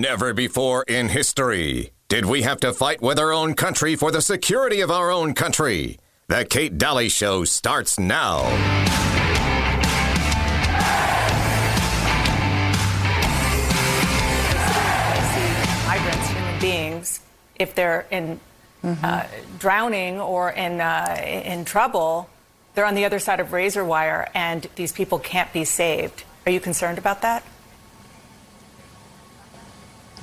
Never before in history did we have to fight with our own country for the security of our own country. The Kate Dalley Show starts now. migrants, human beings, if they're in uh, drowning or in uh, in trouble, they're on the other side of razor wire, and these people can't be saved. Are you concerned about that?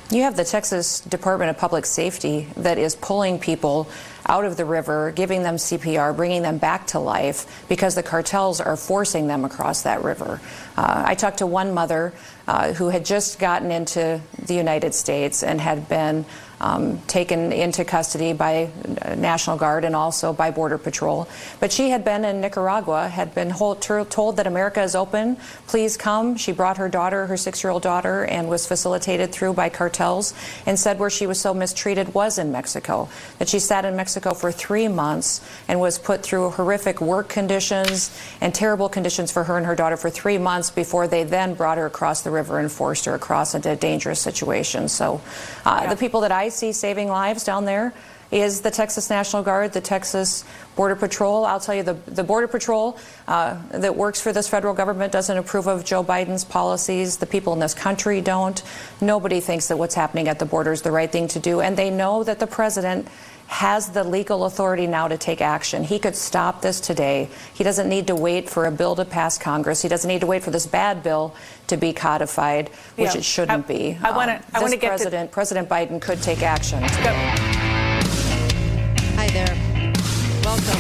You have the Texas Department of Public Safety that is pulling people out of the river, giving them CPR, bringing them back to life because the cartels are forcing them across that river. Uh, I talked to one mother uh, who had just gotten into the United States and had been um, taken into custody by National Guard and also by Border Patrol. But she had been in Nicaragua, had been hold, told that America is open, please come. She brought her daughter, her six year old daughter, and was facilitated through by cartels and said where she was so mistreated was in Mexico. That she sat in Mexico for three months and was put through horrific work conditions and terrible conditions for her and her daughter for three months before they then brought her across the river and forced her across into a dangerous situation. So uh, Yeah. the people that I see saving lives down there is the Texas National Guard, the Texas Border Patrol. I'll tell you, the, the Border Patrol uh, that works for this federal government doesn't approve of Joe Biden's policies. The people in this country don't. Nobody thinks that what's happening at the border is the right thing to do. And they know that the president has the legal authority now to take action. He could stop this today. He doesn't need to wait for a bill to pass Congress. He doesn't need to wait for this bad bill to be codified, which Yeah. it shouldn't I- be. I wanna- Um, I wanna this get to- president, President Biden could take action. Hi there. Welcome.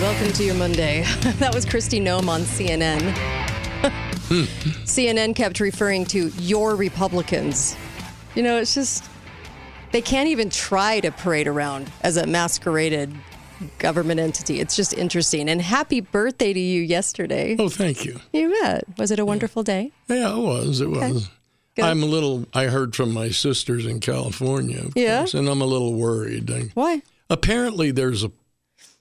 Welcome to your Monday. that was Kristi Noem on CNN. CNN kept referring to your Republicans. You know, it's just, they can't even try to parade around as a masqueraded government entity. It's just interesting. And happy birthday to you yesterday. Oh, thank you. You bet. Was it a wonderful day? Yeah, it was. It was. Good. I'm a little. I heard from my sisters in California, Yeah? course, and I'm a little worried. Why? apparently, there's a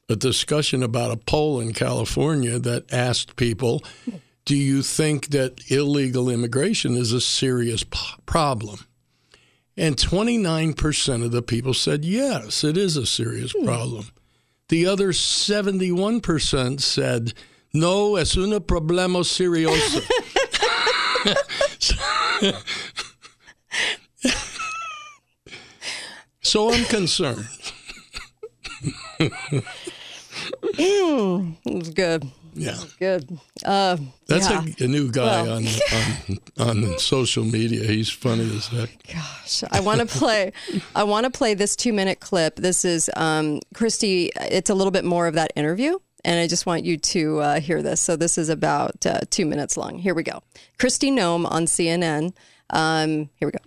a discussion about a poll in California that asked people, "Do you think that illegal immigration is a serious p- problem?" And 29% of the people said yes, it is a serious hmm. problem. The other 71% said no, es un problema serioso. so I'm concerned. Hmm, it was good. Yeah. Good. Uh, That's yeah. a, a new guy Well. on, on on social media. He's funny as heck. Gosh, I want to play. I want to play this two minute clip. This is um, Kristi. It's a little bit more of that interview, and I just want you to uh, hear this. So this is about uh, two minutes long. Here we go. Kristi Noem on CNN. Um, here we go.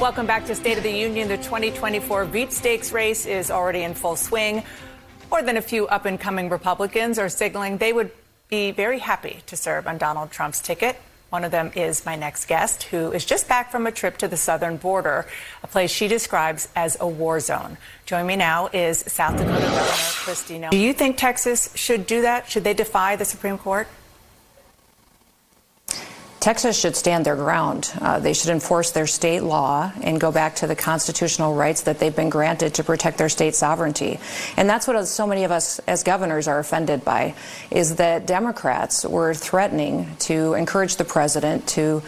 Welcome back to State of the Union. The 2024 Veep Stakes race is already in full swing. More than a few up and coming Republicans are signaling they would be very happy to serve on Donald Trump's ticket. One of them is my next guest, who is just back from a trip to the southern border, a place she describes as a war zone. Joining me now is South Dakota Governor Kristi Noem. Do you think Texas should do that? Should they defy the Supreme Court? Texas should stand their ground. Uh, they should enforce their state law and go back to the constitutional rights that they've been granted to protect their state sovereignty. And that's what so many of us as governors are offended by, is that Democrats were threatening to encourage the president to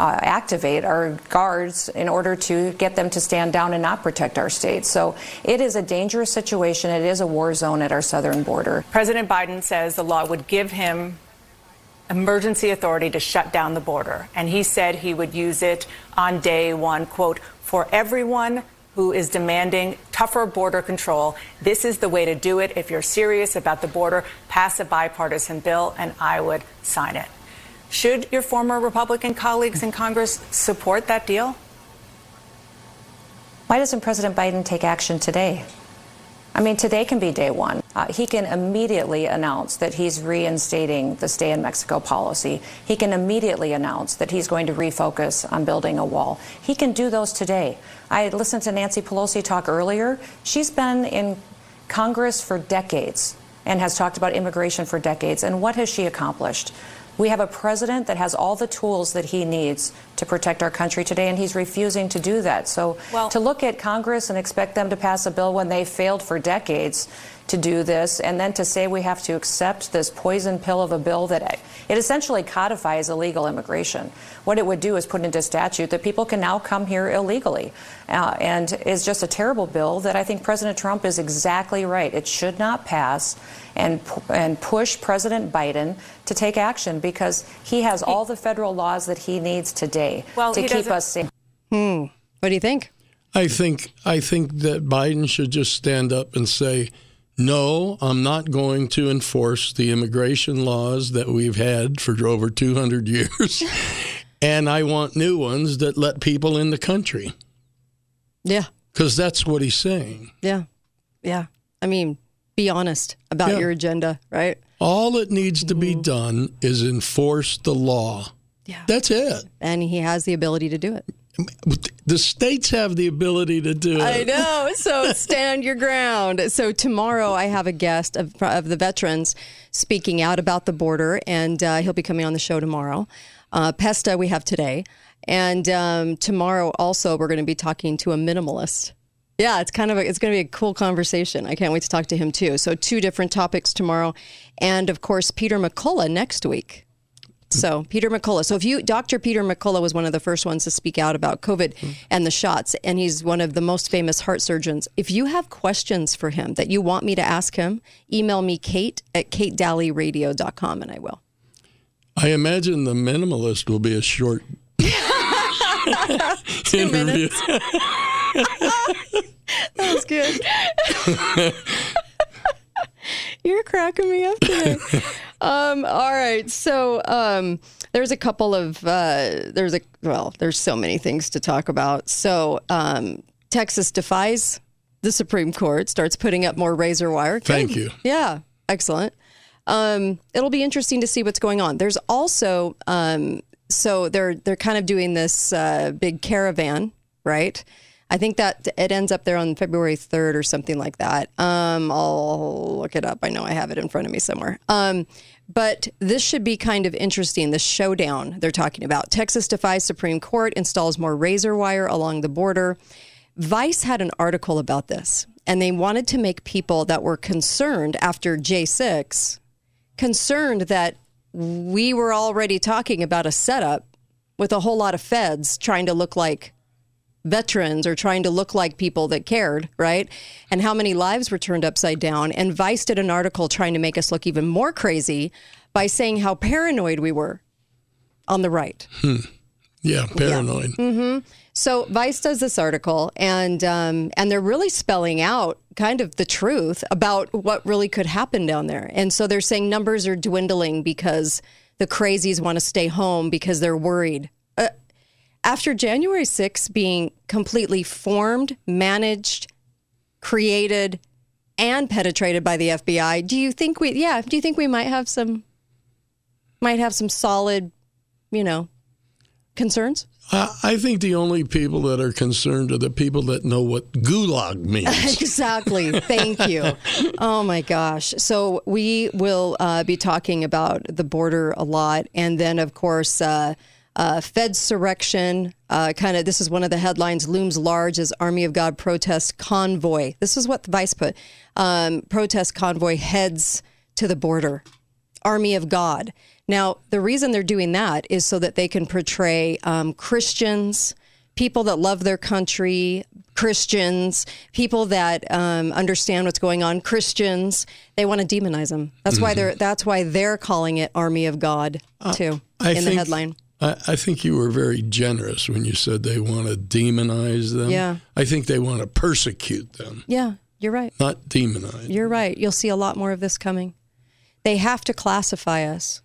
uh, activate our guards in order to get them to stand down and not protect our state. So it is a dangerous situation. It is a war zone at our southern border. President Biden says the law would give him emergency authority to shut down the border. And he said he would use it on day one, quote, for everyone who is demanding tougher border control. This is the way to do it. If you're serious about the border, pass a bipartisan bill, and I would sign it. Should your former Republican colleagues in Congress support that deal? Why doesn't President Biden take action today? I mean, today can be day one. Uh, he can immediately announce that he's reinstating the stay in Mexico policy. He can immediately announce that he's going to refocus on building a wall. He can do those today. I listened to Nancy Pelosi talk earlier. She's been in Congress for decades and has talked about immigration for decades. And what has she accomplished? We have a president that has all the tools that he needs to protect our country today, and he's refusing to do that. So Well- to look at Congress and expect them to pass a bill when they failed for decades to do this, and then to say we have to accept this poison pill of a bill that it essentially codifies illegal immigration. What it would do is put into statute that people can now come here illegally, uh, and is just a terrible bill that I think President Trump is exactly right. It should not pass, and and push President Biden to take action because he has all the federal laws that he needs today Well, to keep doesn't- us safe. Hmm. What do you think? I think I think that Biden should just stand up and say, "No, I'm not going to enforce the immigration laws that we've had for over 200 years, and I want new ones that let people in the country." Yeah. Because that's what he's saying. Yeah. Yeah. I mean, be honest about Yeah. your agenda, right? All that needs to be done is enforce the law. Yeah. That's it. And he has the ability to do it. The states have the ability to do it. I know. So stand your ground. So tomorrow I have a guest of, of the veterans speaking out about the border, and uh, he'll be coming on the show tomorrow. Uh, Pesta we have today, and um, tomorrow also we're going to be talking to a minimalist. Yeah, it's kind of a, it's going to be a cool conversation. I can't wait to talk to him too. So two different topics tomorrow, and of course Peter McCullough next week. So Peter McCullough. So if you, Dr. Peter McCullough was one of the first ones to speak out about COVID and the shots, and he's one of the most famous heart surgeons. If you have questions for him that you want me to ask him, email me Kate at katedalleyradio.com and I will. I imagine the minimalist will be a short interview. That was good. You're cracking me up today. um, all right. So um, there's a couple of uh, there's a well there's so many things to talk about. So um, Texas defies the Supreme Court, starts putting up more razor wire. Thank you. Yeah, excellent. Um, it'll be interesting to see what's going on. There's also um, so they're they're kind of doing this uh, big caravan, right? I think that it ends up there on February 3rd or something like that. Um, I'll look it up. I know I have it in front of me somewhere. Um, but this should be kind of interesting. The showdown they're talking about. Texas defies Supreme Court, installs more razor wire along the border. Vice had an article about this, and they wanted to make people that were concerned after J6 concerned that we were already talking about a setup with a whole lot of feds trying to look like veterans or trying to look like people that cared, right? And how many lives were turned upside down. And Vice did an article trying to make us look even more crazy by saying how paranoid we were on the right. Hmm. Yeah, paranoid. Mm-hmm. So Vice does this article, and um, and they're really spelling out kind of the truth about what really could happen down there. And so they're saying numbers are dwindling because the crazies want to stay home because they're worried. Uh, after January 6th being completely formed, managed, created, and penetrated by the FBI, do you think we? Yeah, do you think we might have some? Might have some solid, you know, concerns. I, I think the only people that are concerned are the people that know what gulag means. Exactly. Thank you. Oh my gosh. So we will uh, be talking about the border a lot, and then of course. Uh, uh, Fed surrection, uh, kind of. This is one of the headlines: looms large as Army of God protest convoy. This is what the Vice put. Um, protest convoy heads to the border. Army of God. Now, the reason they're doing that is so that they can portray um, Christians, people that love their country, Christians, people that um, understand what's going on, Christians. They want to demonize them. That's why they're. That's why they're calling it Army of God too I in the headline. I, I think you were very generous when you said they want to demonize them. Yeah. I think they want to persecute them, Yeah, you're right. not demonize. You're right. You'll see a lot more of this coming. They have to classify us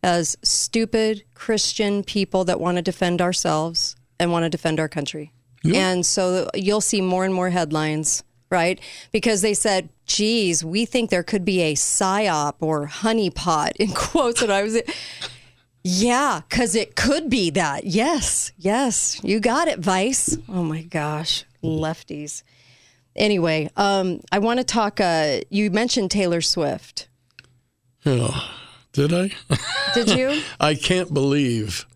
as stupid Christian people that want to defend ourselves and want to defend our country. And so you'll see more and more headlines, right? Because they said, geez, we think there could be a psyop or honeypot in quotes. And I was, yeah, because it could be that. Yes, yes, you got it, Vice. Oh my gosh, lefties. Anyway, um, I want to talk. Uh, you mentioned Taylor Swift. Oh, Did I? Did you? I can't believe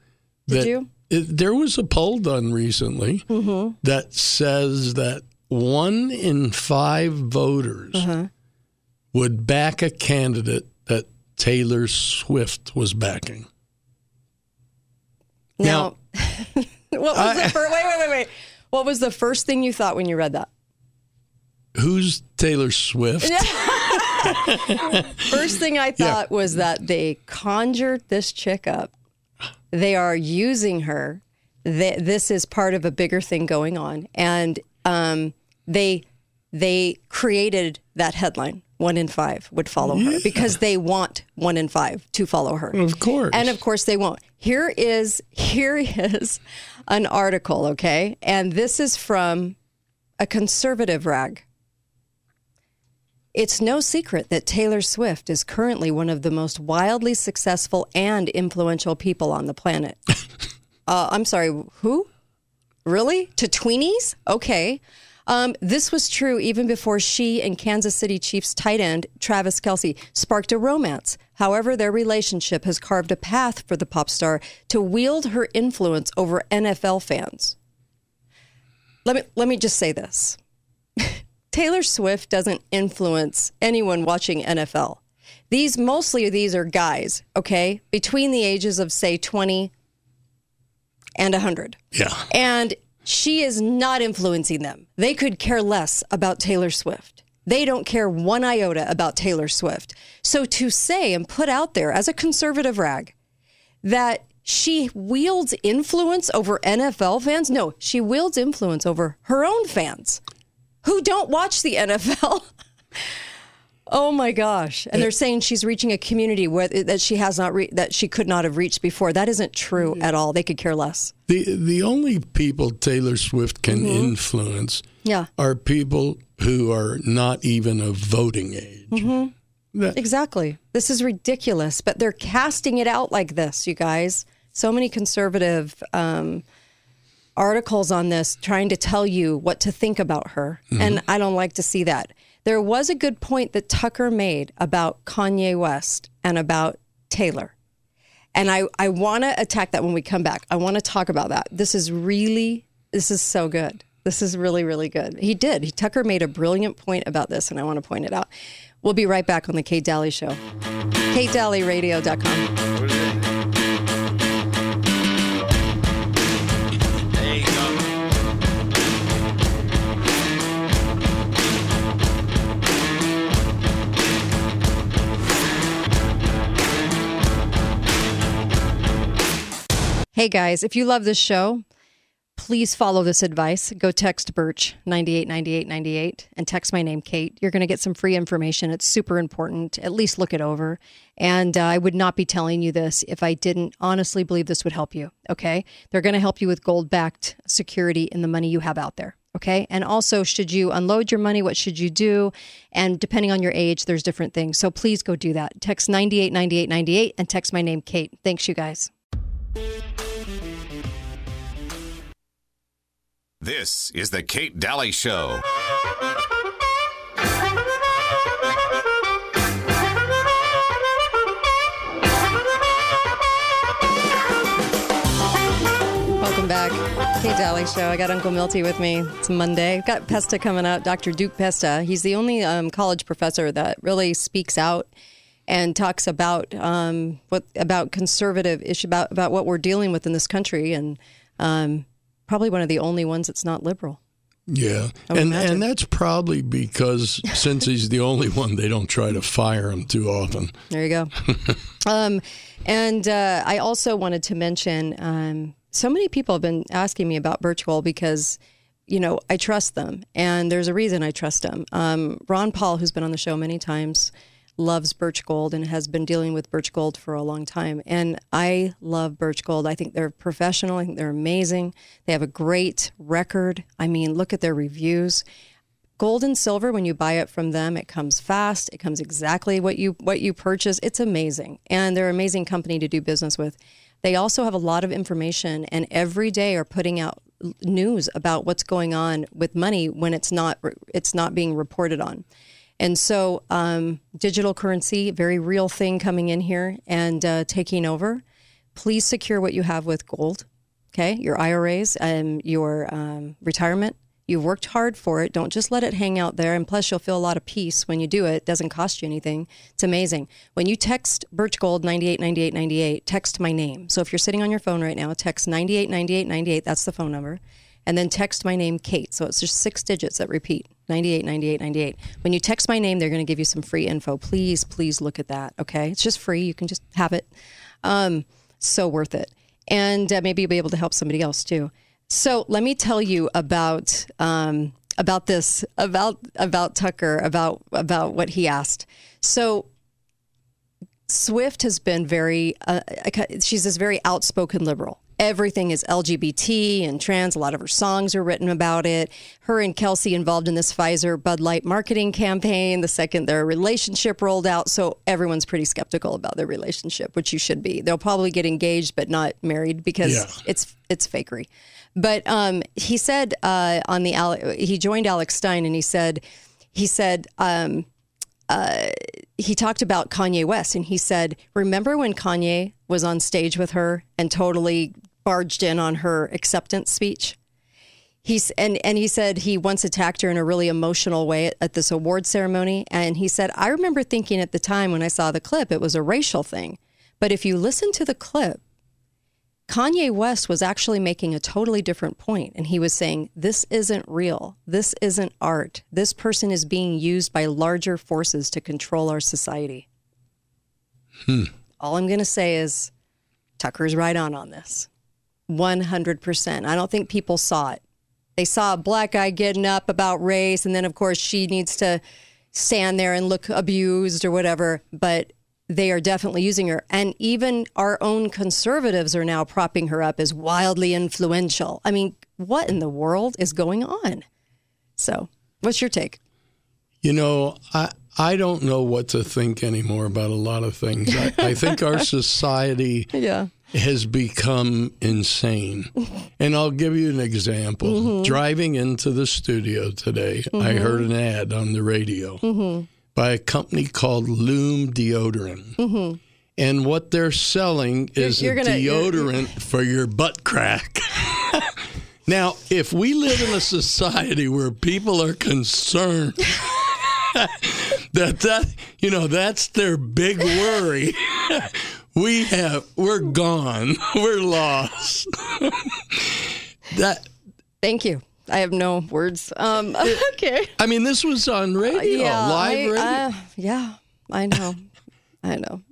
Did that you? It, there was a poll done recently Mm-hmm. that says that one in five voters Uh-huh. would back a candidate that Taylor Swift was backing. Now, what was the first? Wait, wait, wait, wait. What was the first thing you thought when you read that? Who's Taylor Swift? First thing I thought was that they conjured this chick up. They are using her. Th- This is part of a bigger thing going on, and um, they they created that headline. One in five would follow her because they want one in five to follow her. Of course. And of course they won't. Here is here is an article, okay? And this is from a conservative rag. It's no secret that Taylor Swift is currently one of the most wildly successful and influential people on the planet. uh, I'm sorry, who? Really? To tweenies? Okay. Um, this was true even before she and Kansas City Chiefs tight end Travis Kelce sparked a romance. However, their relationship has carved a path for the pop star to wield her influence over NFL fans. Let me let me just say this. Taylor Swift doesn't influence anyone watching NFL. These mostly these are guys, okay, between the ages of say 20 and 100. Yeah. And she is not influencing them. They could care less about Taylor Swift. They don't care one iota about Taylor Swift. So to say and put out there as a conservative rag that she wields influence over NFL fans, no, she wields influence over her own fans who don't watch the NFL. Oh my gosh! And they're saying she's reaching a community where that she has not re- that she could not have reached before. That isn't true mm-hmm. at all. They could care less. The the only people Taylor Swift can mm-hmm. influence Yeah, are people who are not even of voting age. Mm-hmm. That- exactly. This is ridiculous, but they're casting it out like this, you guys. So many conservative um, articles on this trying to tell you what to think about her, mm-hmm. and I don't like to see that. There was a good point that Tucker made about Kanye West and about Taylor. And I, I want to attack that when we come back. I want to talk about that. This is really, this is so good. This is really, really good. He did. He, Tucker made a brilliant point about this, and I want to point it out. We'll be right back on the Kate Dalley Show. KateDalleyRadio.com. Hey guys, if you love this show, please follow this advice. Go text Birch 989898 and text my name, Kate. You're going to get some free information. It's super important. At least look it over. And uh, I would not be telling you this if I didn't honestly believe this would help you. Okay. They're going to help you with gold backed security in the money you have out there. Okay. And also, should you unload your money, what should you do? And depending on your age, there's different things. So please go do that. Text 989898 and text my name, Kate. Thanks, you guys. This is the Kate Dalley Show. Welcome back. Kate Dalley Show. I got Uncle Milty with me. It's Monday. Got Pesta coming up, Dr. Duke Pesta. He's the only um, college professor that really speaks out and talks about um, what about conservative issue about about what we're dealing with in this country, and um, probably one of the only ones that's not liberal. Yeah, and imagine. and that's probably because since he's the only one, they don't try to fire him too often. There you go. um, and uh, I also wanted to mention um, so many people have been asking me about Birch Gold because, you know, I trust them. And there's a reason I trust them. Um, Ron Paul, who's been on the show many times, loves Birch Gold and has been dealing with Birch Gold for a long time. And I love Birch Gold. I think they're professional. I think they're amazing. They have a great record. I mean, look at their reviews gold and silver when you buy it from them it comes fast it comes exactly what you what you purchase it's amazing and they're an amazing company to do business with they also have a lot of information and every day are putting out news about what's going on with money when it's not it's not being reported on And so, um, digital currency, very real thing coming in here and uh, taking over. Please secure what you have with gold. Okay, your IRAs and your um, retirement. You've worked hard for it. Don't just let it hang out there. And plus, you'll feel a lot of peace when you do it. It doesn't cost you anything. It's amazing. When you text Birch Gold 989898, text my name. So if you're sitting on your phone right now, text 989898. That's the phone number. And then text my name, Kate. So it's just six digits that repeat 989898. When you text my name, they're going to give you some free info. Please, please look at that. Okay. It's just free. You can just have it. Um, so worth it. And uh, maybe you'll be able to help somebody else too. So let me tell you about um, about this about about Tucker about about what he asked. So Swift has been very uh, she's this very outspoken liberal. Everything is LGBT and trans. A lot of her songs are written about it. Her and Kelce involved in this Pfizer Bud Light marketing campaign the second their relationship rolled out. So everyone's pretty skeptical about their relationship, which you should be. They'll probably get engaged but not married because Yeah. it's it's fakery. But um, he said uh, on the Ale- he joined Alex Stein and he said he said um, uh, he talked about Kanye West and he said, "Remember when Kanye was on stage with her and totally barged in on her acceptance speech?" He's and and he said he once attacked her in a really emotional way at, at this award ceremony, and he said, "I remember thinking at the time when I saw the clip, it was a racial thing, but if you listen to the clip." Kanye West was actually making a totally different point. point, and he was saying, This isn't real. This isn't art. This person is being used by larger forces to control our society. Hmm. All I'm going to say is Tucker's right on on this. 100%. I don't think people saw it. They saw a black guy getting up about race, and then, of course, she needs to stand there and look abused or whatever. But they are definitely using her. And even our own conservatives are now propping her up as wildly influential. I mean, what in the world is going on? So, what's your take? You know, I I don't know what to think anymore about a lot of things. I, I think our society Yeah. Has become insane. And I'll give you an example. Mm-hmm. Driving into the studio today, I heard an ad on the radio Mm-hmm. by a company called Lume Deodorant. And what they're selling is Mm-hmm. you're a gonna- you're- deodorant for your butt crack. now, if we live in a society where people are concerned that that you know that's their big worry, we have we're gone, we're lost. that Thank you. I have no words. Um, okay. I mean, this was on radio, yeah. live I, radio. uh, yeah. I know. I know.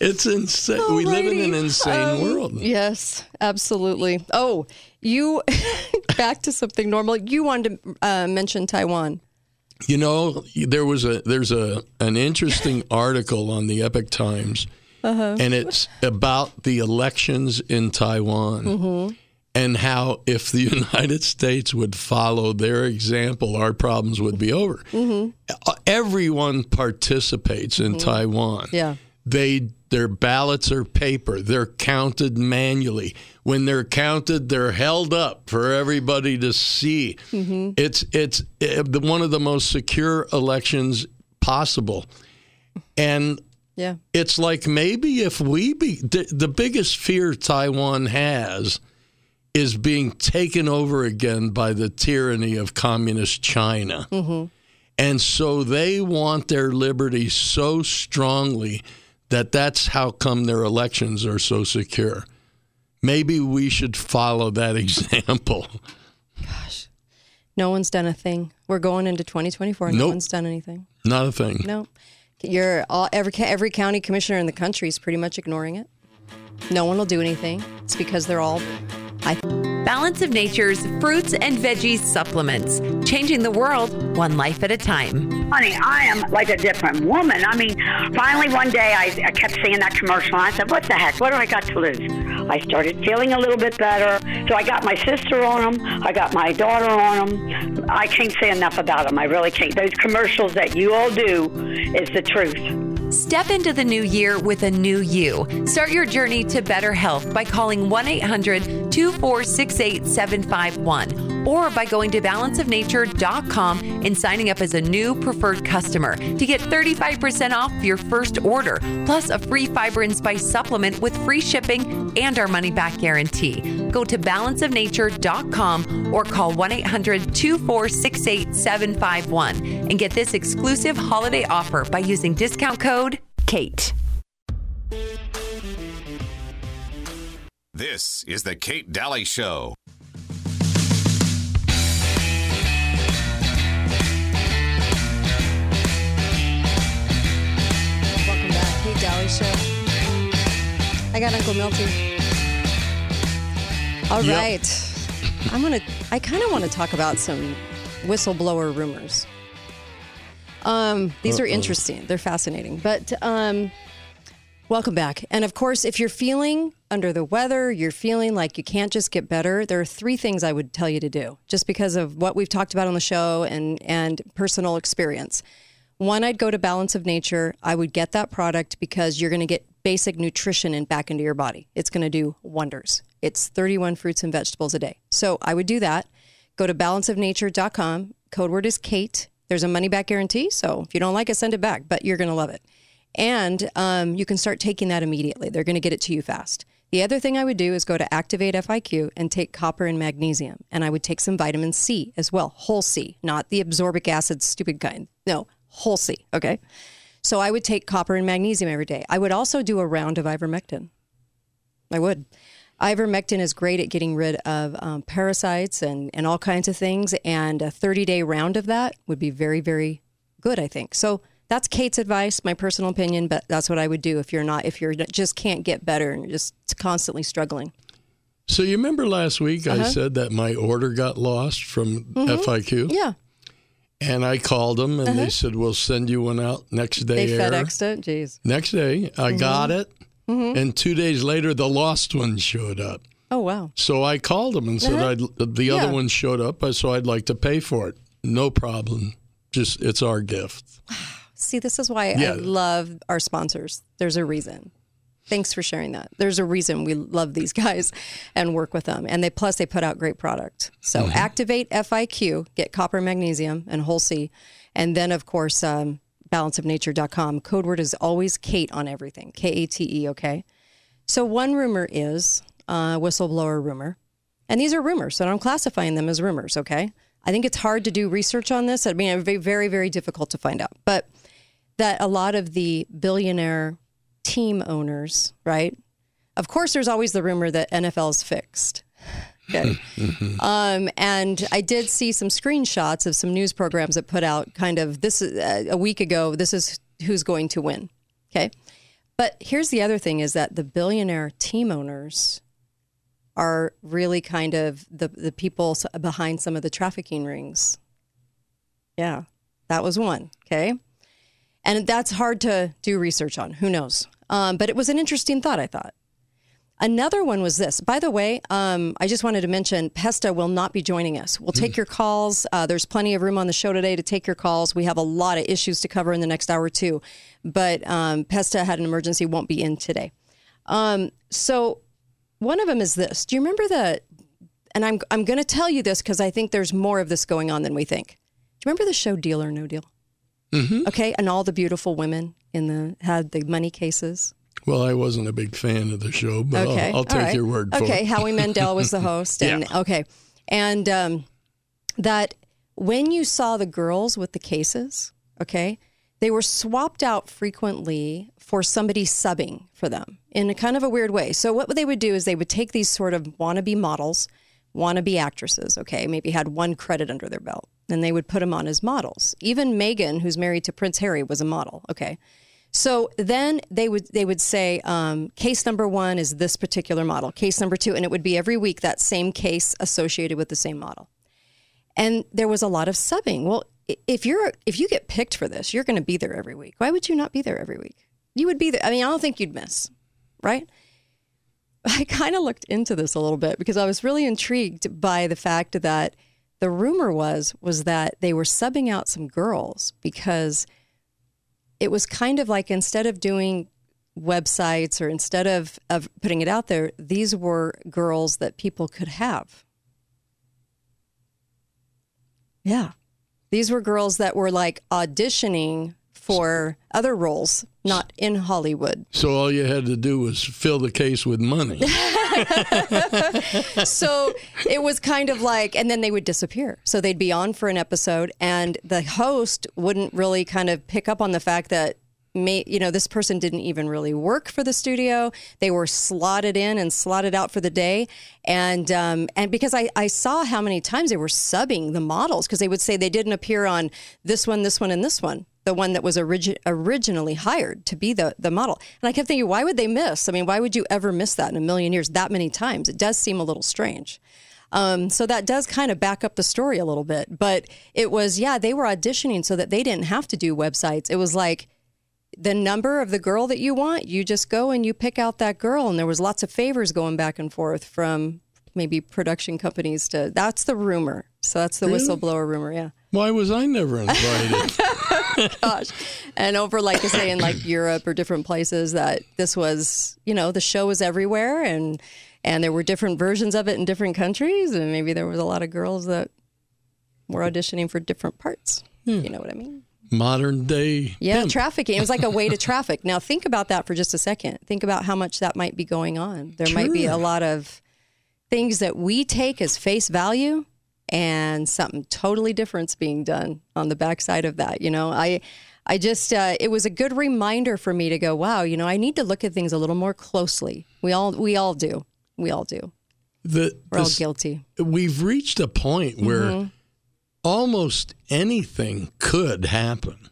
it's insane. we live in an insane Um, world. Yes, absolutely. Oh, you back to something normal. You wanted to uh, mention Taiwan. You know, there was a there's a an interesting article on the Epoch Times, Uh-huh. and it's about the elections in Taiwan Mm-hmm. and how if the United States would follow their example, our problems would be over. Mm-hmm. Everyone participates in Taiwan. Yeah. They their ballots are paper. They're counted manually. When they're counted, they're held up for everybody to see. It's it's uh, one of the most secure elections possible, and Yeah. it's like maybe if we be the, the biggest fear Taiwan has is being taken over again by the tyranny of communist China. And so they want their liberty so strongly that that's how come their elections are so secure. Maybe we should follow that example. Gosh, no one's done a thing. We're going into 2024. No Nope. one's done anything. Not a thing. No. You're all, every every county commissioner in the country is pretty much ignoring it. No one will do anything. It's because they're all. I Balance of Nature's fruits and veggies supplements, changing the world one life at a time. Honey, I am like a different woman. I mean, finally one day I, I kept seeing that commercial and I said, what the heck? What do I got to lose? I started feeling a little bit better. So I got my sister on them. I got my daughter on them. I can't say enough about them. I really can't. Those commercials that you all do is the truth. Step into the new year with a new you. Start your journey to better health by calling 1 800 246 8751 or by going to balanceofnature.com and signing up as a new preferred customer to get 35% off your first order, plus a free fiber and spice supplement with free shipping and our money back guarantee. Go to balanceofnature.com or call 1 800 2468 751 and get this exclusive holiday offer by using discount code KATE. This is the Kate Dalley Show. Show. I got Uncle Milty. All Yep. right, I'm gonna. I kind of want to talk about some whistleblower rumors. Um, these are interesting. They're fascinating. But um, welcome back. And of course, if you're feeling under the weather, you're feeling like you can't just get better. There are three things I would tell you to do, just because of what we've talked about on the show and and personal experience. One, I'd go to Balance of Nature. I would get that product because you're going to get basic nutrition in back into your body. It's going to do wonders. It's 31 fruits and vegetables a day. So I would do that. Go to balanceofnature.com. Code word is Kate. There's a money back guarantee. So if you don't like it, send it back, but you're going to love it. And um, you can start taking that immediately. They're going to get it to you fast. The other thing I would do is go to Activate FIQ and take copper and magnesium. And I would take some vitamin C as well, whole C, not the absorbic acid, stupid kind. No, whole C. Okay. So I would take copper and magnesium every day. I would also do a round of ivermectin. I would. Ivermectin is great at getting rid of um, parasites and, and all kinds of things. And a 30 day round of that would be very, very good, I think. So that's Kate's advice, my personal opinion, but that's what I would do if you're not, if you're just can't get better and you're just constantly struggling. So you remember last week Uh-huh. I said that my order got lost from FIQ? Mm-hmm. Yeah. And I called them and they uh-huh. said, we'll send you one out next day. Uh-huh. They air." FedExed it. Jeez. Next day, I mm-hmm. got it. Mm-hmm. And two days later, the lost one showed up. Oh, wow. So I called them and said, uh-huh. I'd, the Yeah. other one showed up, uh, so I'd like to pay for it. No problem. Just, it's our gift. Wow. See, this is why Yeah. I love our sponsors. There's a reason. Thanks for sharing that. There's a reason we love these guys and work with them. And they plus they put out great product. So activate FIQ, get copper, magnesium, and whole C. And then of course, um, balanceofnature.com. Code word is always Kate on everything. K A T E, okay? So one rumor is uh, whistleblower rumor. And these are rumors, so I'm classifying them as rumors, okay? I think it's hard to do research on this. I mean, it'd be very, very difficult to find out. But that a lot of the billionaire team owners, right? Of course, there's always the rumor that NFL is fixed. Okay. um, and I did see some screenshots of some news programs that put out kind of this uh, a week ago. This is who's going to win. Okay. But here's the other thing: is that the billionaire team owners are really kind of the the people behind some of the trafficking rings. Yeah, that was one. Okay. And that's hard to do research on. Who knows? Um, but it was an interesting thought, I thought. Another one was this. By the way, um, I just wanted to mention Pesta will not be joining us. We'll take your calls. Uh, there's plenty of room on the show today to take your calls. We have a lot of issues to cover in the next hour too. but um, Pesta had an emergency, won't be in today. Um, so one of them is this. Do you remember the? And I'm I'm going to tell you this because I think there's more of this going on than we think. Do you remember the show Deal or No Deal? Mm-hmm. Okay, and all the beautiful women in the had the money cases. Well, I wasn't a big fan of the show, but Okay, I'll, I'll take right. your word for Okay, it. Okay, Howie Mandel was the host, and Yeah. okay, and um, that when you saw the girls with the cases, okay, they were swapped out frequently for somebody subbing for them in a kind of a weird way. So what they would do is they would take these sort of wannabe models, wannabe actresses, okay, maybe had one credit under their belt, and they would put him on as models. Even Meghan, who's married to Prince Harry, was a model, okay. So then they would they would say um, case number one is this particular model, case number two, and it would be every week that same case associated with the same model. And there was a lot of subbing. Well, if you're if you get picked for this, you're going to be there every week. Why would you not be there every week? You would be there. I mean, I don't think you'd miss, right? I kind of looked into this a little bit because I was really intrigued by the fact that the rumor was was that they were subbing out some girls because it was kind of like instead of doing websites or instead of, of putting it out there, these were girls that people could have. Yeah. These were girls that were like auditioning for other roles, not in Hollywood. So all you had to do was fill the case with money. so it was kind of like, and then they would disappear. So they'd be on for an episode, and the host wouldn't really kind of pick up on the fact that. May, you know, this person didn't even really work for the studio. They were slotted in and slotted out for the day, and um, and because I, I saw how many times they were subbing the models because they would say they didn't appear on this one, this one, and this one, the one that was origi- originally hired to be the, the model. And I kept thinking, why would they miss? I mean, why would you ever miss that in a million years that many times? It does seem a little strange. Um, so that does kind of back up the story a little bit. But it was, yeah, they were auditioning so that they didn't have to do websites. It was like, the number of the girl that you want, you just go and you pick out that girl. And there was lots of favors going back and forth from maybe production companies to that's the rumor. So that's the Really? whistleblower rumor, yeah. Why was I never invited? Gosh. And over like I say in like Europe or different places that this was, you know, the show was everywhere and and there were different versions of it in different countries and maybe there was a lot of girls that were auditioning for different parts. Hmm. You know what I mean? Modern day. Yeah, pimp. trafficking. It was like a way to traffic. Now think about that for just a second. Think about how much that might be going on. There might be a lot of things that we take as face value and something totally different's being done on the backside of that. You know, I I just uh, it was a good reminder for me to go, wow, you know, I need to look at things a little more closely. We all we all do. We all do. The, We're all guilty. We've reached a point where Mm-hmm. almost anything could happen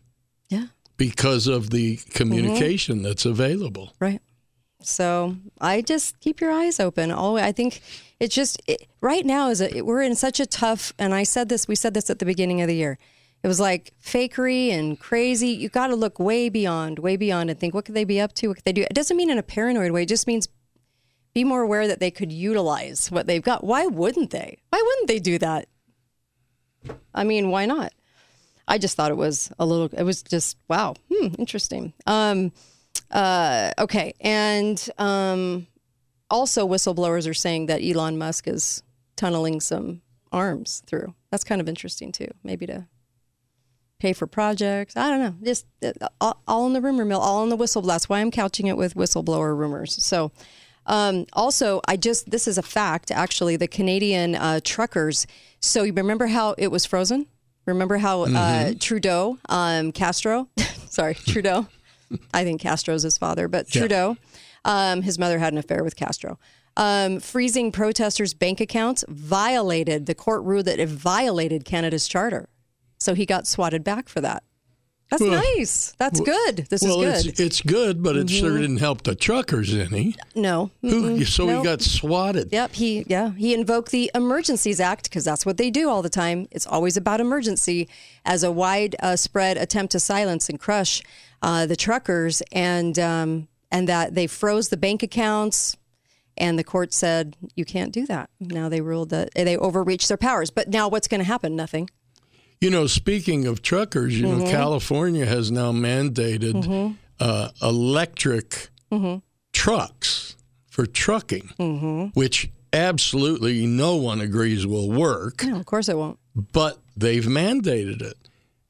Yeah. because of the communication Mm-hmm. that's available. Right. So I just keep your eyes open. Oh, I think it's just it, right now is a, we're in such a tough. And I said this. We said this at the beginning of the year. It was like fakery and crazy. You got to look way beyond, way beyond, and think what could they be up to? What could they do? It doesn't mean in a paranoid way. It just means be more aware that they could utilize what they've got. Why wouldn't they? Why wouldn't they do that? I mean, why not? I just thought it was a little. It was just wow, hmm, interesting. Um, uh, okay, and um, also whistleblowers are saying that Elon Musk is tunneling some arms through. That's kind of interesting too. Maybe to pay for projects. I don't know. Just uh, all, all in the rumor mill, all in the whistle. That's why I'm couching it with whistleblower rumors. So. Um, also, I just this is a fact. Actually, the Canadian uh, truckers. So you remember how it was frozen? Remember how uh, Trudeau, um, Castro, sorry, Trudeau. I think Castro's his father, but Trudeau, um, his mother had an affair with Castro. Um, freezing protesters' bank accounts violated the court ruled that it violated Canada's charter. So he got swatted back for that. That's Well, nice. That's good. This well, is good. Mm-hmm. it's it's good, but it sure didn't help the truckers any. no. Who, so he got swatted. Yep, he yeah he invoked the Emergencies Act because that's what they do all the time. It's always about emergency as a widespread uh, attempt to silence and crush uh, the truckers, and um, and that they froze the bank accounts, and the court said you can't do that. Now they ruled that they overreached their powers. But now what's going to happen? Nothing. You know, speaking of truckers, you Mm-hmm. know, California has now mandated uh, electric Mm-hmm. trucks for trucking, Mm-hmm. which absolutely no one agrees will work, No, of course it won't. but they've mandated it.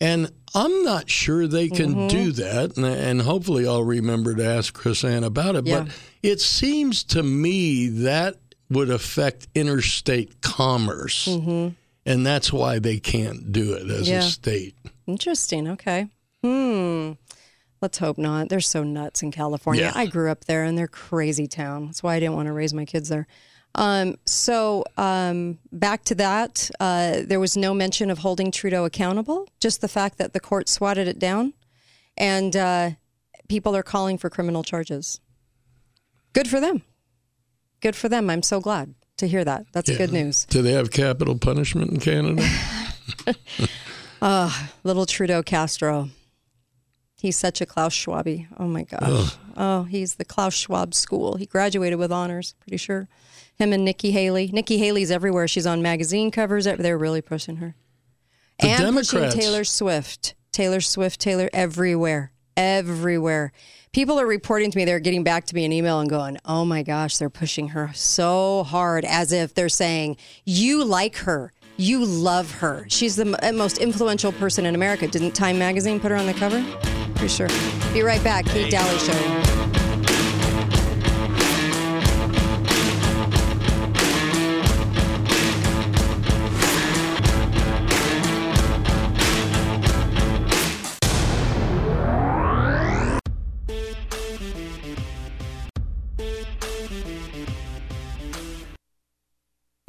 And I'm not sure they can Mm-hmm. do that. And, and hopefully I'll remember to ask Chris Ann about it. Yeah. But it seems to me that would affect interstate commerce. And that's why they can't do it as Mm-hmm. Yeah. a state. Interesting. Okay. Hmm. Let's hope not. They're so nuts in California. Yeah. I grew up there and they're crazy town. That's why I didn't want to raise my kids there. Um, so um, back to that, uh, there was no mention of holding Trudeau accountable. Just the fact that the court swatted it down, and uh, people are calling for criminal charges. Good for them. Good for them. I'm so glad to hear that. That's good news. Do they have capital punishment in Canada? Little Trudeau Castro. He's such a Klaus Schwaby. Oh my gosh. Oh, he's the Klaus Schwab school. He graduated with honors, pretty sure. Him and Nikki Haley. Nikki Haley's everywhere. She's on magazine covers. They're really pushing her. The and Democrats- pushing Taylor Swift. Taylor Swift, Taylor everywhere. Everywhere. People are reporting to me, they're getting back to me an email and going, oh my gosh, they're pushing her so hard as if they're saying, you like her. You love her. She's the uh, most influential person in America. Didn't Time Magazine put her on the cover? Pretty sure. Be right back. Kate Dalley Show.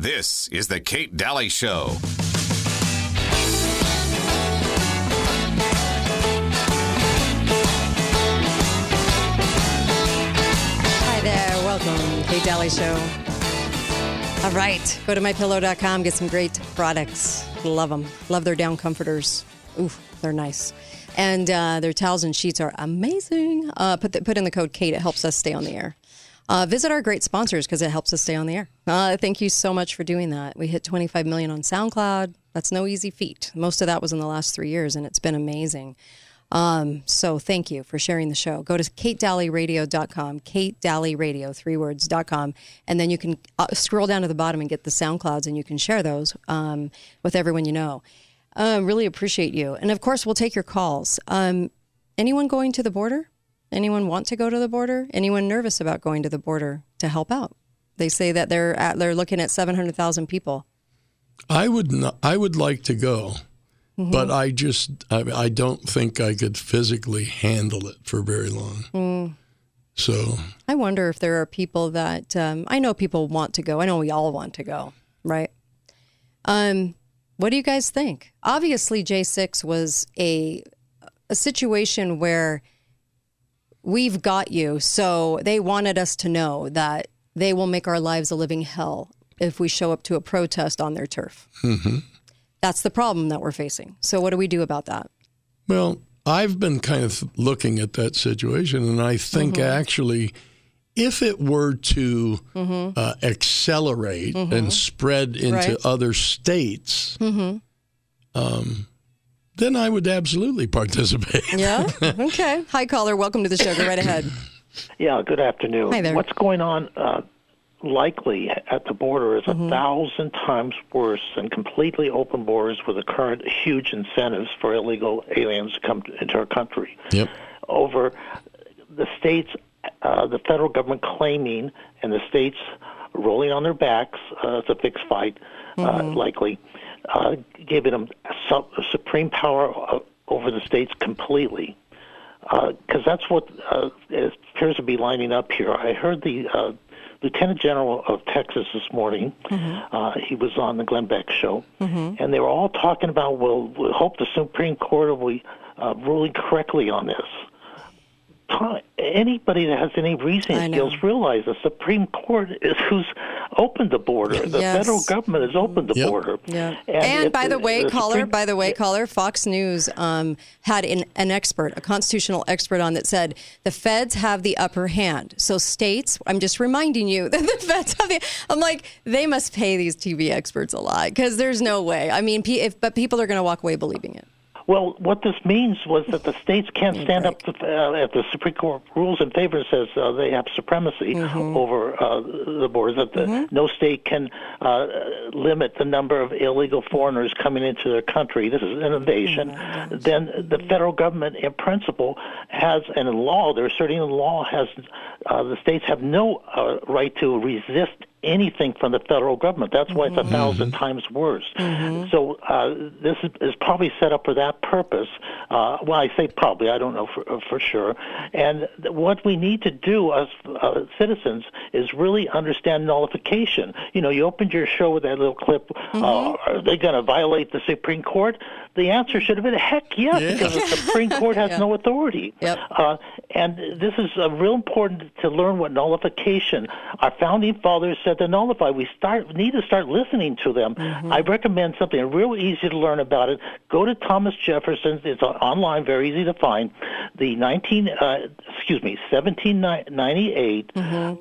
This is the Kate Dalley Show. Hi there. Welcome. Kate Dalley Show. All right. Go to mypillow.com. Get some great products. Love them. Love their down comforters. Ooh, they're nice. And uh, their towels and sheets are amazing. Uh, put, the, put in the code Kate. It helps us stay on the air. Uh, visit our great sponsors because it helps us stay on the air. Uh, thank you so much for doing that. We hit 25 million on SoundCloud. That's no easy feat. Most of that was in the last three years, and it's been amazing. Um, so thank you for sharing the show. Go to katedalleyradio.com, Kate Dalley Radio, three words, dot com, and then you can uh, scroll down to the bottom and get the SoundClouds, and you can share those um, with everyone you know. Uh, really appreciate you. And of course, we'll take your calls. Um, anyone going to the border? Anyone want to go to the border? Anyone nervous about going to the border to help out? They say that they're at, they're looking at 700,000 people. I would not, I would like to go, but I just I, I don't think I could physically handle it for very long. So I wonder if there are people that um, I know people want to go. I know we all want to go, right? Um, what do you guys think? Obviously, J six was a a situation where we've got you. So they wanted us to know that they will make our lives a living hell if we show up to a protest on their turf. Mm-hmm. That's the problem that we're facing. So what do we do about that? Well, I've been kind of looking at that situation, and I think mm-hmm. actually, if it were to mm-hmm. uh, accelerate and spread into Right. other states, um, then I would absolutely participate. Yeah. okay. Hi, caller. Welcome to the show. Go right ahead. Yeah, good afternoon. Hi there. What's going on uh, likely at the border is Mm-hmm. a thousand times worse than completely open borders with the current huge incentives for illegal aliens to come into our country. Yep. Over the states, uh, the federal government claiming, and the states rolling on their backs, uh, it's a fixed fight, uh, likely, uh, giving them su- supreme power uh, over the states completely because that's what uh, it appears to be lining up here. I heard the uh, Lieutenant General of Texas this morning. Uh, he was on the Glenn Beck show, and they were all talking about, well, we hope the Supreme Court will be uh, ruling correctly on this. Ti- Anybody that has any I reasoning know. skills realize the Supreme Court is who's opened the border. The Yes. federal government has opened the Yep. border. Yeah. And, if by the way, caller, Supreme- by the way, caller, Fox News um, had an, an expert, a constitutional expert on that said the feds have the upper hand. So states, I'm just reminding you that the feds have the. I'm like, they must pay these TV experts a lot because there's no way. I mean, if, but people are going to walk away believing it. Well, what this means was that the states can't stand up to, uh, if the Supreme Court rules in favor and says uh, they have supremacy over uh, the borders, that the, no state can uh, limit the number of illegal foreigners coming into their country. This is an invasion. then the federal government, in principle, has, and in law, they're asserting in law, has uh, the states have no uh, right to resist anything from the federal government. That's why it's a 1000 times worse. So uh, this is, is probably set up for that purpose. Uh, well, I say probably. I don't know for, uh, for sure. And what we need to do as uh, citizens is really understand nullification. You know, you opened your show with that little clip. Uh, are they going to violate the Supreme Court? The answer should have been heck yes, because the Supreme Court has no authority. Yep. Uh, and this is uh, real important to learn what nullification. Our founding fathers said to nullified. We start need to start listening to them. I recommend something real easy to learn about it. Go to Thomas Jefferson's. It's on- online, very easy to find. The 19, uh, excuse me, 1798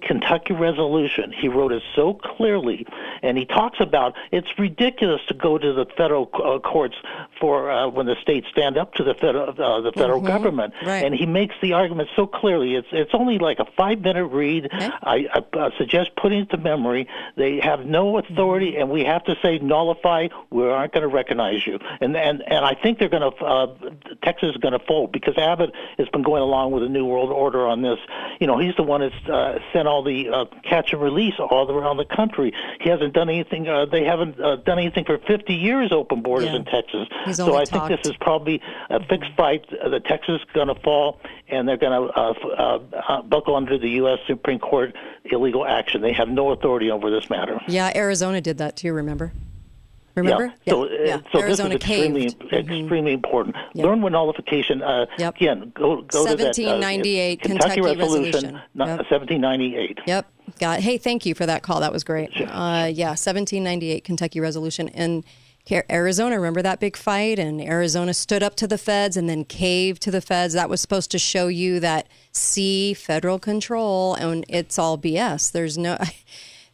Kentucky Resolution. He wrote it so clearly, and he talks about it's ridiculous to go to the federal uh, courts for uh, when the states stand up to the federal uh, the federal government, Right. and he makes the argument so clearly. It's it's only like a five minute read. I, I uh, suggest putting it to memory. They have no authority, and we have to say nullify. We aren't going to recognize you, and and and I think they're going to uh, Texas is going to fold because Abbott has been going along with the New World Order on this. You know, he's the one that's uh, sent all the uh, catch and release all around the country. He hasn't done anything. Uh, they haven't uh, done anything for 50 years. Open borders Yeah. in Texas. He's so I think this is probably a fixed fight. Uh, the Texas is going to fall, and they're going to uh, uh, uh, buckle under the U.S. Supreme Court illegal action. They have no authority over this matter. Yeah, Arizona did that too. Remember? Remember? Yeah. So, uh, yeah. so Arizona this is extremely, caved. Mm-hmm. extremely important. Learn what nullification. Uh, Yep. Again, go go to that. uh, 1798 Kentucky, Kentucky Resolution, Resolution. Yep. 1798. Yep. Got. Hey, thank you for that call. That was great. Uh, yeah, 1798 Kentucky Resolution in Arizona. Remember that big fight? And Arizona stood up to the feds and then caved to the feds. That was supposed to show you that see federal control, and it's all BS. There's no.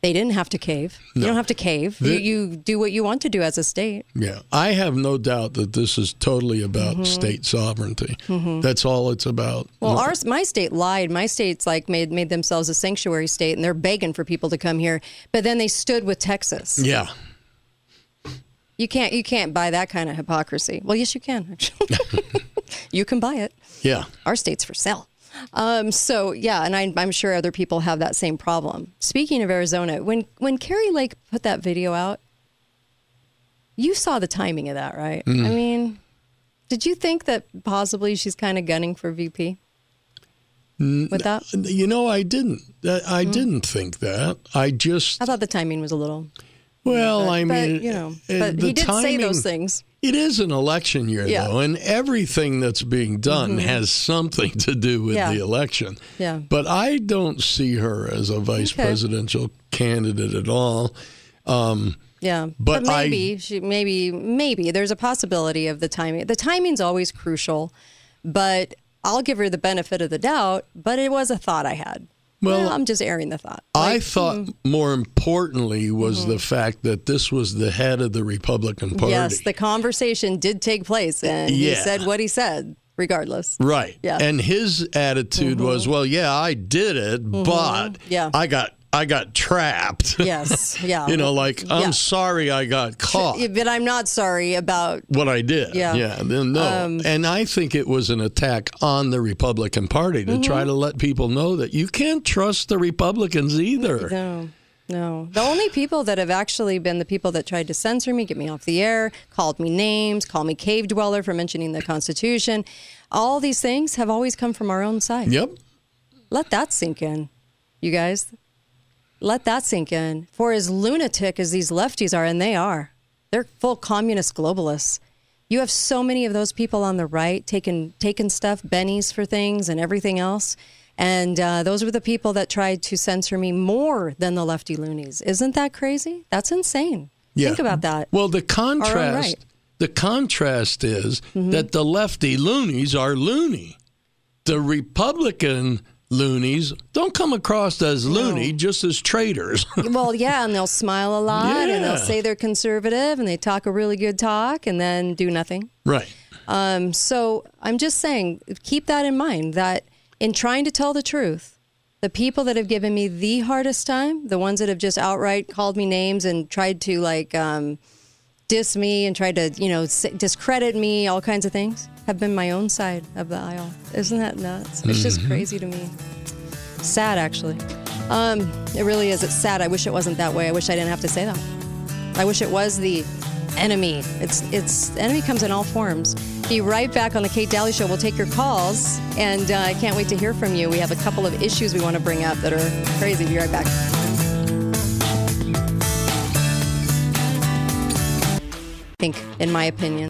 They didn't have to cave. You don't have to cave. you, The- you do what you want to do as a state. Yeah, I have no doubt that this is totally about state sovereignty. That's all it's about. Mm-hmm. Well, ours, my state lied. My state's like made made themselves a sanctuary state, and they're begging for people to come here. But then they stood with Texas. yeah, You can't you can't buy that kind of hypocrisy. Well, yes, you can. Actually, you can buy it. yeah. Our state's for sale. Um, so yeah, and I, I'm sure other people have that same problem. Speaking of Arizona, when when Kari Lake put that video out, you saw the timing of that, right? I mean, did you think that possibly she's kind of gunning for VP with that? You know, I didn't. I I Hmm. didn't think that. I just. I thought the timing was a little. Well, but, I but, mean, you know, uh, but he did say those things. It is an election year, Yeah. though, and everything that's being done has something to do with Yeah. the election. Yeah. But I don't see her as a vice Okay. presidential candidate at all. Um, Yeah, But I- maybe she maybe maybe there's a possibility of the timing. The timing's always crucial, but I'll give her the benefit of the doubt. But it was a thought I had. Well, I'm just airing the thought. I thought more importantly was Mm-hmm. the fact that this was the head of the Republican Party. Yes, the conversation did take place, and he said what he said, regardless. Right. Yeah. Mm-hmm. And his attitude was, well, yeah, I did it, but Yeah. I got I got trapped. Yes, yeah. you know, like I'm Yeah. sorry I got caught. But I'm not sorry about. what I did. Yeah. Um, Yeah. Then no. and I think it was an attack on the Republican Party to try Mm-hmm. to let people know that you can't trust the Republicans either. No, no. The only people that have actually been the people that tried to censor me, get me off the air, called me names, called me cave dweller for mentioning the Constitution, all these things have always come from our own side. Yep. Let that sink in, you guys. Let that sink in. For as lunatic as these lefties are, and they are, they're full communist globalists. You have so many of those people on the right taking taking stuff, bennies for things, and everything else. And uh, those were the people that tried to censor me more than the lefty loonies. Isn't that crazy? That's insane. Yeah. Think about that. Well, the contrast right. Mm-hmm. the contrast is that the lefty loonies are loony. The Republican loonies don't come across as loony, just as traitors. well, yeah, and they'll smile a lot, and they'll say they're conservative, and they talk a really good talk, and then do nothing. right. Um, so I'm just saying, keep that in mind that in trying to tell the truth, the people that have given me the hardest time, the ones that have just outright called me names and tried to like um, diss me and tried to, you know, discredit me, all kinds of things, have been my own side of the aisle. Isn't that nuts? It's just crazy to me. Sad, actually. Um, it really is. It's sad. I wish it wasn't that way. I wish I didn't have to say that. I wish it was the enemy. It's it's the enemy comes in all forms. Be right back on the Kate Dalley Show. We'll take your calls, and uh, I can't wait to hear from you. We have a couple of issues we want to bring up that are crazy. Be right back. I think, in my opinion.